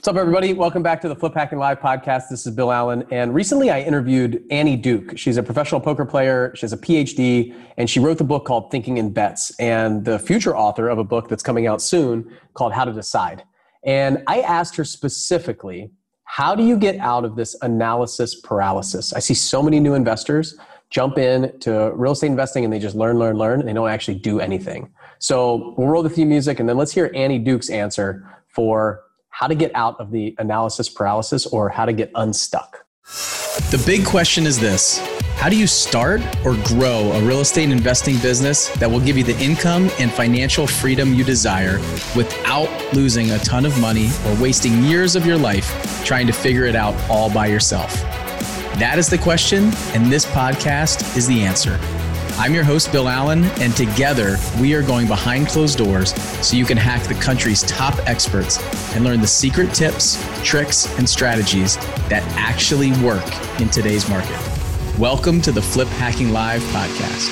What's up, everybody? Welcome back to the Flip Hacking Live podcast. This is Bill Allen. And recently I interviewed Annie Duke. She's a professional poker player, she has a PhD, and she wrote the book called Thinking in Bets, and the future author of a book that's coming out soon called How to Decide. And I asked her specifically, how do you get out of this analysis paralysis? I see so many new investors jump in to real estate investing and they just learn, learn, learn, and they don't actually do anything. So we'll roll the theme music and then let's hear Annie Duke's answer for how to get out of the analysis paralysis or how to get unstuck. The big question is this How do you start or grow a real estate investing business that will give you the income and financial freedom you desire without losing a ton of money or wasting years of your life trying to figure it out all by yourself? That is the question, and this podcast is the answer. I'm your host, Bill Allen, and together we are going behind closed doors so you can hack the country's top experts and learn the secret tips, tricks, and strategies that actually work in today's market. Welcome to the Flip Hacking Live podcast.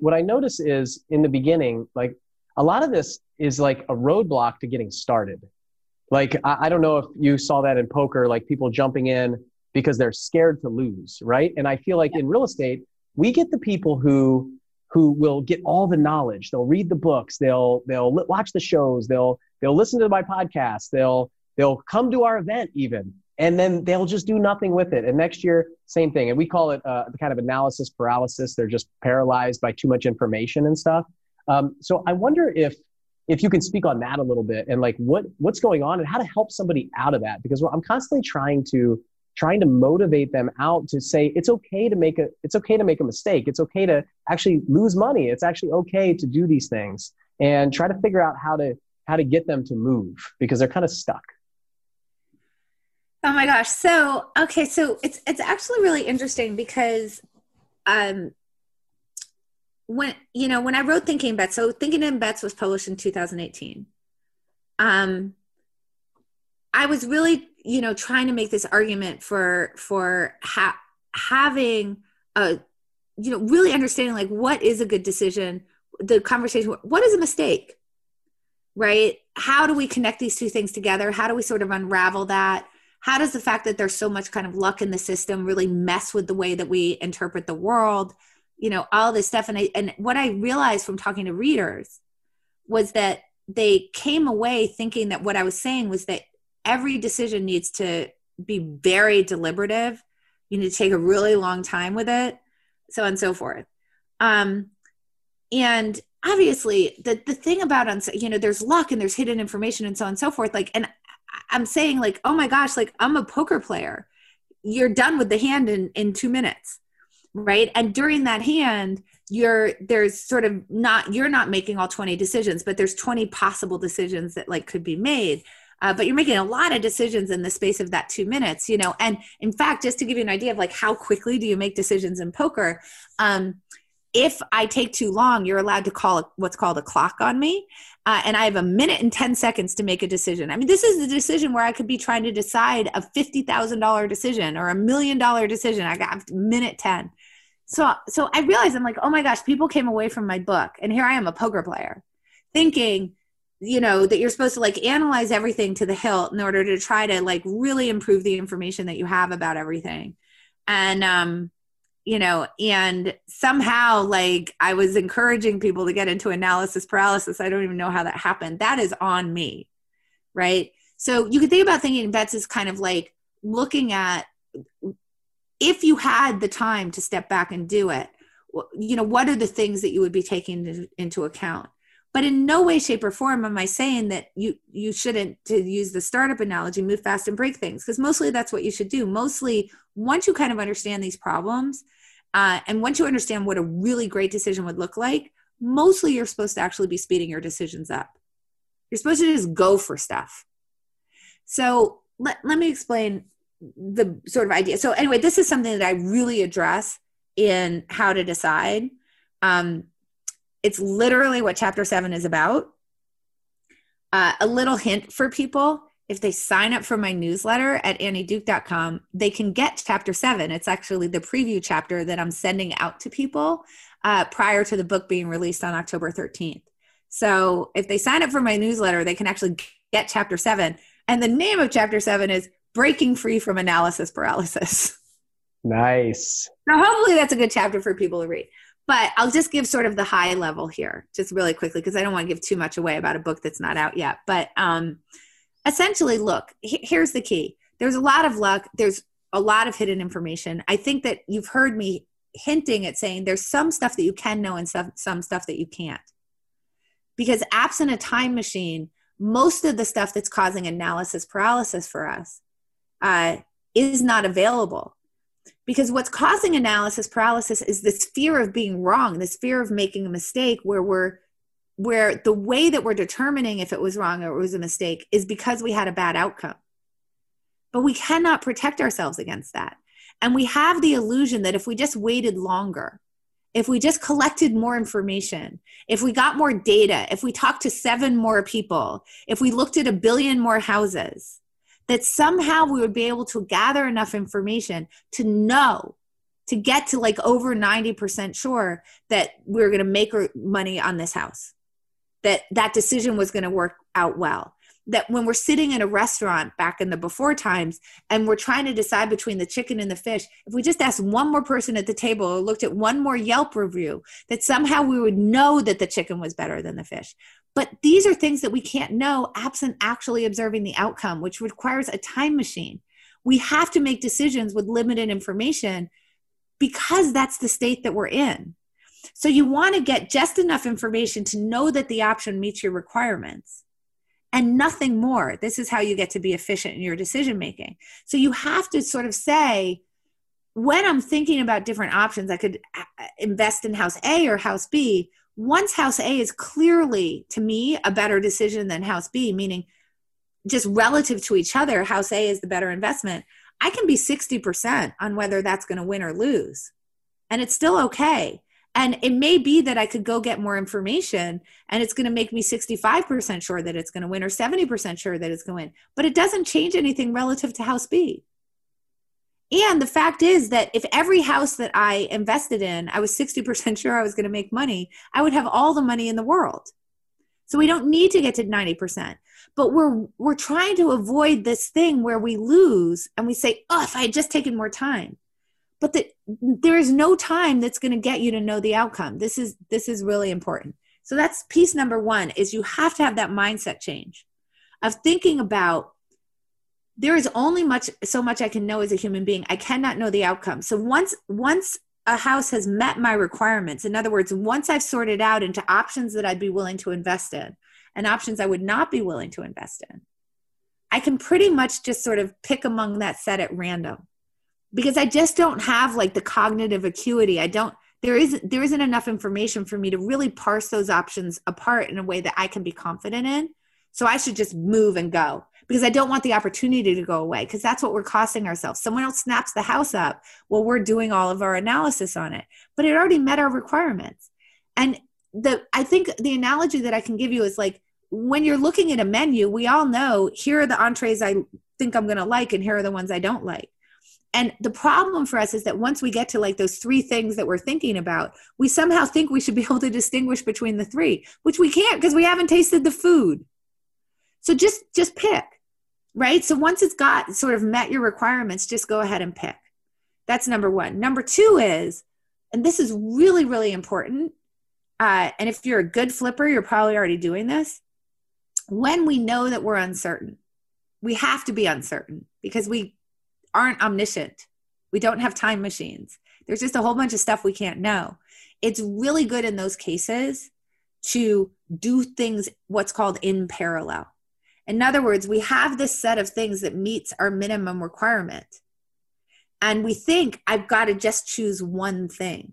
What I notice is in the beginning, like a lot of this is like a roadblock to getting started. Like, I, I don't know if you saw that in poker, like people jumping in because they're scared to lose, right? And I feel like in real estate, we get the people who who will get all the knowledge. They'll read the books, they'll they'll watch the shows, they'll they'll listen to my podcast, they'll they'll come to our event even, and then they'll just do nothing with it. And next year, same thing. And we call it uh, the kind of analysis paralysis. They're just paralyzed by too much information and stuff. Um, so I wonder if if you can speak on that a little bit and like what what's going on and how to help somebody out of that because I'm constantly trying to trying to motivate them out to say it's okay to make a it's okay to make a mistake. It's okay to actually lose money. It's actually okay to do these things. And try to figure out how to how to get them to move because they're kind of stuck. Oh my gosh. So okay. So it's it's actually really interesting because um when you know when i wrote thinking bets so thinking in bets was published in 2018 um i was really you know trying to make this argument for for ha- having a you know really understanding like what is a good decision the conversation what is a mistake right? How do we connect these two things together? How do we sort of unravel that? How does the fact that there's so much kind of luck in the system really mess with the way that we interpret the world? You know all this stuff. And I, and what i realized from talking to readers was that they came away thinking that what i was saying was that every decision needs to be very deliberative. You need to take a really long time with it, so on and so forth. Um, and obviously, the the thing about uns- you know, there's luck and there's hidden information and so on and so forth. Like, and I'm saying like, oh my gosh, like I'm a poker player. You're done with the hand in in two minutes, right? And during that hand, you're there's sort of not you're not making all 20 decisions, but there's 20 possible decisions that like could be made uh, but you're making a lot of decisions in the space of that two minutes you know? And in fact just to give you an idea of like how quickly do you make decisions in poker um, if i take too long you're allowed to call what's called a clock on me uh, and i have a minute and 10 seconds to make a decision. I mean this is the decision where i could be trying to decide a $50000 decision or a million dollar decision. I got minute 10 so so i realized i'm like oh my gosh people came away from my book and here i am a poker player thinking you know that you're supposed to like analyze everything to the hilt in order to try to like really improve the information that you have about everything. And um you know and somehow like i was encouraging people to get into analysis paralysis. I don't even know how that happened. That is on me right? So you can think about thinking bets as kind of like looking at if you had the time to step back and do it you know what are the things that you would be taking into account but in no way shape or form am i saying that you you shouldn't to use the startup analogy move fast and break things because mostly that's what you should do. Mostly once you kind of understand these problems uh, and once you understand what a really great decision would look like mostly you're supposed to actually be speeding your decisions up. You're supposed to just go for stuff. So let, let me explain the sort of idea. So anyway this is something that i really address in how to decide. Um, it's literally what chapter seven is about. Uh, a little hint for people if they sign up for my newsletter at annieduke.com, they can get chapter seven. It's actually the preview chapter that I'm sending out to people uh, prior to the book being released on October 13th. So if they sign up for my newsletter, they can actually get chapter seven. And the name of chapter seven is Breaking Free from Analysis Paralysis. Nice. So hopefully that's a good chapter for people to read. But I'll just give sort of the high level here, just really quickly, because I don't want to give too much away about a book that's not out yet. But um, essentially, look, here's the key there's a lot of luck, there's a lot of hidden information. I think that you've heard me hinting at saying there's some stuff that you can know and some, some stuff that you can't. Because absent a time machine, most of the stuff that's causing analysis paralysis for us uh, is not available because what's causing analysis paralysis is this fear of being wrong this fear of making a mistake where we're where the way that we're determining if it was wrong or it was a mistake is because we had a bad outcome. But we cannot protect ourselves against that. And we have the illusion that if we just waited longer if we just collected more information, if we got more data, if we talked to seven more people, if we looked at a billion more houses, that somehow we would be able to gather enough information to know to get to like over 90% sure that we are going to make money on this house that that decision was going to work out well that when we're sitting in a restaurant back in the before times and we're trying to decide between the chicken and the fish if we just asked one more person at the table or looked at one more yelp review that somehow we would know that the chicken was better than the fish but these are things that we can't know absent actually observing the outcome, which requires a time machine. We have to make decisions with limited information because that's the state that we're in. So you want to get just enough information to know that the option meets your requirements and nothing more. This is how you get to be efficient in your decision making. So you have to sort of say, when I'm thinking about different options, I could uh, invest in house A or house B once house A is clearly, to me, a better decision than house B, meaning just relative to each other, house A is the better investment, I can be 60% on whether that's going to win or lose. And it's still okay. And it may be that I could go get more information and it's going to make me 65% sure that it's going to win or 70% sure that it's going to win. But it doesn't change anything relative to house B. And the fact is that if every house that I invested in, I was 60% sure I was going to make money, I would have all the money in the world. So we don't need to get to 90%. But we're we're trying to avoid this thing where we lose and we say, "Oh, if I had just taken more time." But the, there is no time that's going to get you to know the outcome. This is this is really important. So that's piece number 1 is you have to have that mindset change of thinking about there is only much so much i can know as a human being. I cannot know the outcome. So once once a house has met my requirements in other words once i've sorted out into options that i'd be willing to invest in and options i would not be willing to invest in i can pretty much just sort of pick among that set at random because i just don't have like the cognitive acuity. I don't there isn't there isn't enough information for me to really parse those options apart in a way that i can be confident in. So i should just move and go because I don't want the opportunity to go away because that's what we're costing ourselves. Someone else snaps the house up while we're doing all of our analysis on it, but it already met our requirements. And the I think the analogy that I can give you is like when you're looking at a menu, we all know here are the entrees I think I'm going to like and here are the ones I don't like. And the problem for us is that once we get to like those three things that we're thinking about, we somehow think we should be able to distinguish between the three, which we can't because we haven't tasted the food. So just just pick, right? So once it's got sort of met your requirements, just go ahead and pick. That's number one. Number two is, and this is really really important. Uh, and if you're a good flipper, you're probably already doing this. When we know that we're uncertain, we have to be uncertain because we aren't omniscient. We don't have time machines. There's just a whole bunch of stuff we can't know. It's really good in those cases to do things what's called in parallel. In other words, we have this set of things that meets our minimum requirement. And we think, I've got to just choose one thing.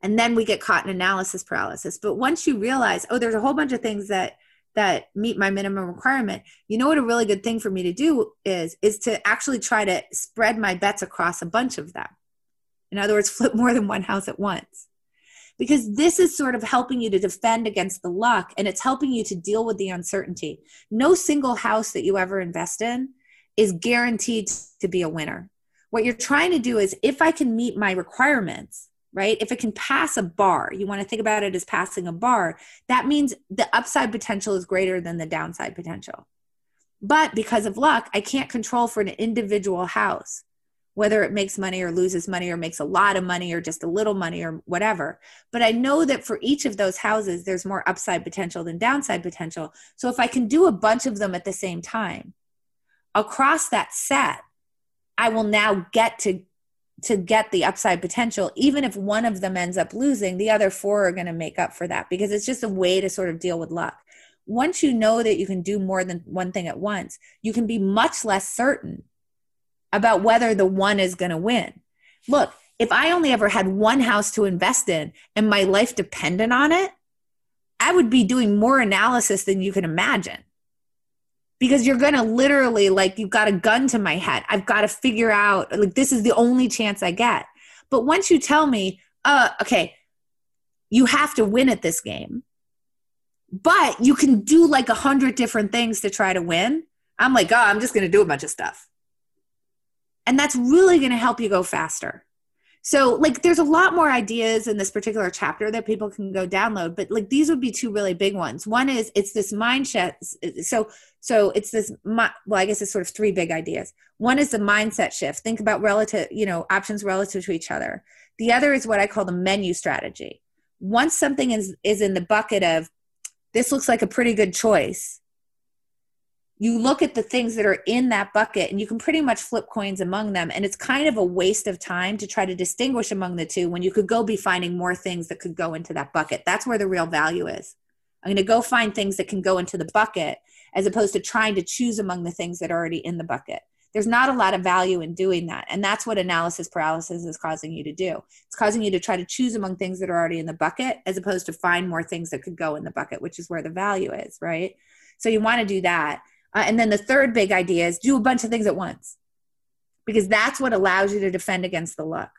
And then we get caught in analysis paralysis. But once you realize, oh, there's a whole bunch of things that that meet my minimum requirement you know what a really good thing for me to do is is to actually try to spread my bets across a bunch of them in other words flip more than one house at once because this is sort of helping you to defend against the luck and it's helping you to deal with the uncertainty. No single house that you ever invest in is guaranteed to be a winner. What you're trying to do is if I can meet my requirements, right? If it can pass a bar, you want to think about it as passing a bar, that means the upside potential is greater than the downside potential. But because of luck, I can't control for an individual house whether it makes money or loses money or makes a lot of money or just a little money or whatever. But I know that for each of those houses, there's more upside potential than downside potential. So if I can do a bunch of them at the same time, across that set, I will now get to to get the upside potential even if one of them ends up losing the other four are going to make up for that because it's just a way to sort of deal with luck once you know that you can do more than one thing at once you can be much less certain about whether the one is going to win. Look if i only ever had one house to invest in and my life depended on it i would be doing more analysis than you can imagine. Because you're going to literally like you've got a gun to my head. I've got to figure out like this is the only chance i get. But once you tell me uh okay you have to win at this game but you can do like a hundred different things to try to win i'm like oh i'm just going to do a bunch of stuff and that's really going to help you go faster. So like there's a lot more ideas in this particular chapter that people can go download but like these would be two really big ones. One is it's this mindset so so it's this well i guess it's sort of three big ideas. One is the mindset shift. Think about relative you know options relative to each other. The other is what i call the menu strategy. Once something is is in the bucket of this looks like a pretty good choice you look at the things that are in that bucket and you can pretty much flip coins among them. And it's kind of a waste of time to try to distinguish among the two when you could go be finding more things that could go into that bucket. That's where the real value is. I'm going to go find things that can go into the bucket as opposed to trying to choose among the things that are already in the bucket. There's not a lot of value in doing that. And that's what analysis paralysis is causing you to do. It's causing you to try to choose among things that are already in the bucket as opposed to find more things that could go in the bucket which is where the value is right? So you want to do that uh, and then the third big idea is do a bunch of things at once because that's what allows you to defend against the luck.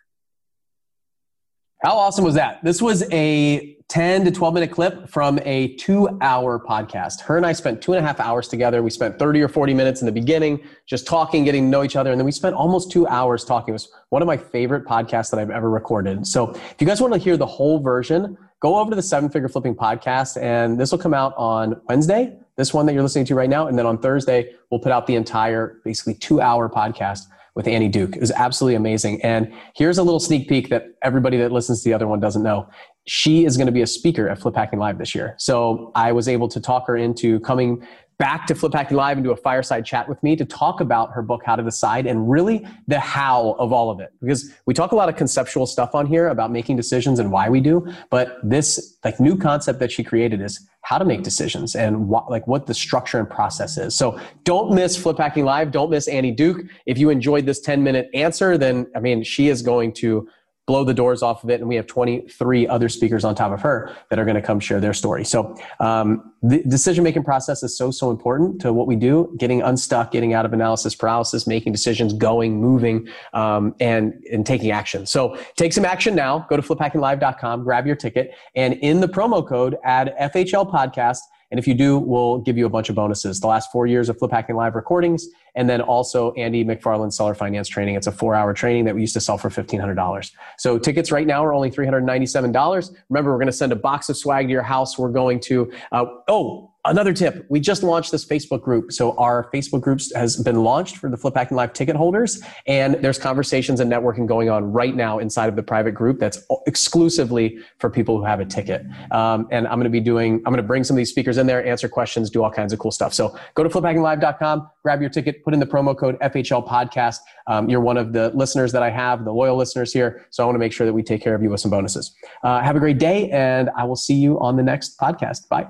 How awesome was that? This was a 10 to 12 minute clip from a two hour podcast. Her and I spent two and a half hours together. We spent 30 or 40 minutes in the beginning just talking, getting to know each other. And then we spent almost two hours talking. It was one of my favorite podcasts that I've ever recorded. So if you guys want to hear the whole version, go over to the Seven Figure Flipping podcast. And this will come out on Wednesday this one that you're listening to right now. And then on Thursday, we'll put out the entire, basically two hour podcast with Annie Duke. It was absolutely amazing. And here's a little sneak peek that everybody that listens to the other one doesn't know. She is going to be a speaker at Flip Hacking Live this year. So I was able to talk her into coming back to Flip Hacking Live and do a fireside chat with me to talk about her book, How to Decide, and really the how of all of it. Because we talk a lot of conceptual stuff on here about making decisions and why we do, but this like new concept that she created is how to make decisions and what, like what the structure and process is. So don't miss Flip Hacking Live. Don't miss Annie Duke. If you enjoyed this 10 minute answer, then I mean, she is going to blow the doors off of it. And we have 23 other speakers on top of her that are going to come share their story. So um, the decision making process is so, so important to what we do, getting unstuck, getting out of analysis paralysis, making decisions, going, moving, um, and, and taking action. So take some action now. Go to fliphackinglive.com, grab your ticket, and in the promo code, add FHL podcast and if you do, we'll give you a bunch of bonuses. The last four years of Flip Hacking Live recordings, and then also Andy McFarland seller finance training. It's a four hour training that we used to sell for $1,500. So tickets right now are only $397. Remember, we're going to send a box of swag to your house. We're going to, uh, oh, Another tip, we just launched this Facebook group. So our Facebook groups has been launched for the Flip Hacking Live ticket holders. And there's conversations and networking going on right now inside of the private group that's exclusively for people who have a ticket. Um, and I'm going to be doing, I'm going to bring some of these speakers in there, answer questions, do all kinds of cool stuff. So go to fliphackinglive.com, grab your ticket, put in the promo code FHL podcast. Um, you're one of the listeners that I have, the loyal listeners here. So I want to make sure that we take care of you with some bonuses. Uh, have a great day and I will see you on the next podcast. Bye.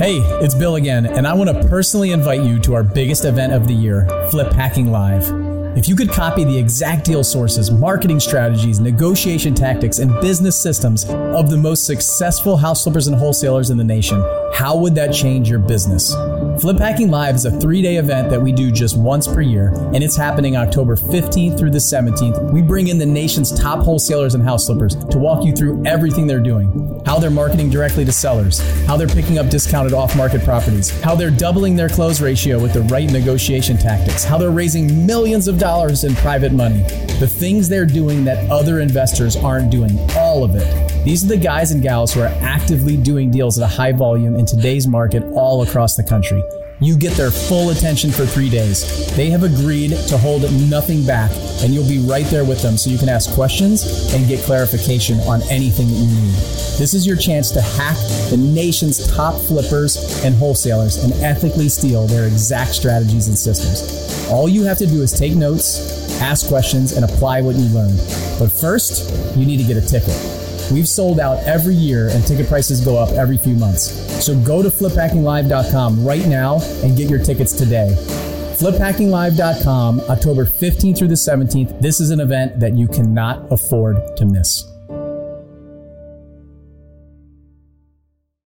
Hey, it's Bill again, and I want to personally invite you to our biggest event of the year, Flip Hacking Live. If you could copy the exact deal sources, marketing strategies, negotiation tactics, and business systems of the most successful house flippers and wholesalers in the nation, how would that change your business? Flip Hacking Live is a three day event that we do just once per year, and it's happening October 15th through the 17th. We bring in the nation's top wholesalers and house flippers to walk you through everything they're doing how they're marketing directly to sellers, how they're picking up discounted off market properties, how they're doubling their close ratio with the right negotiation tactics, how they're raising millions of dollars in private money. The things they're doing that other investors aren't doing, all of it. These are the guys and gals who are actively doing deals at a high volume in today's market all across the country. You get their full attention for three days. They have agreed to hold nothing back, and you'll be right there with them so you can ask questions and get clarification on anything that you need. This is your chance to hack the nation's top flippers and wholesalers and ethically steal their exact strategies and systems. All you have to do is take notes, ask questions, and apply what you learned. But first, you need to get a ticket. We've sold out every year and ticket prices go up every few months. So go to fliphackinglive.com right now and get your tickets today. Fliphackinglive.com, October 15th through the 17th. This is an event that you cannot afford to miss.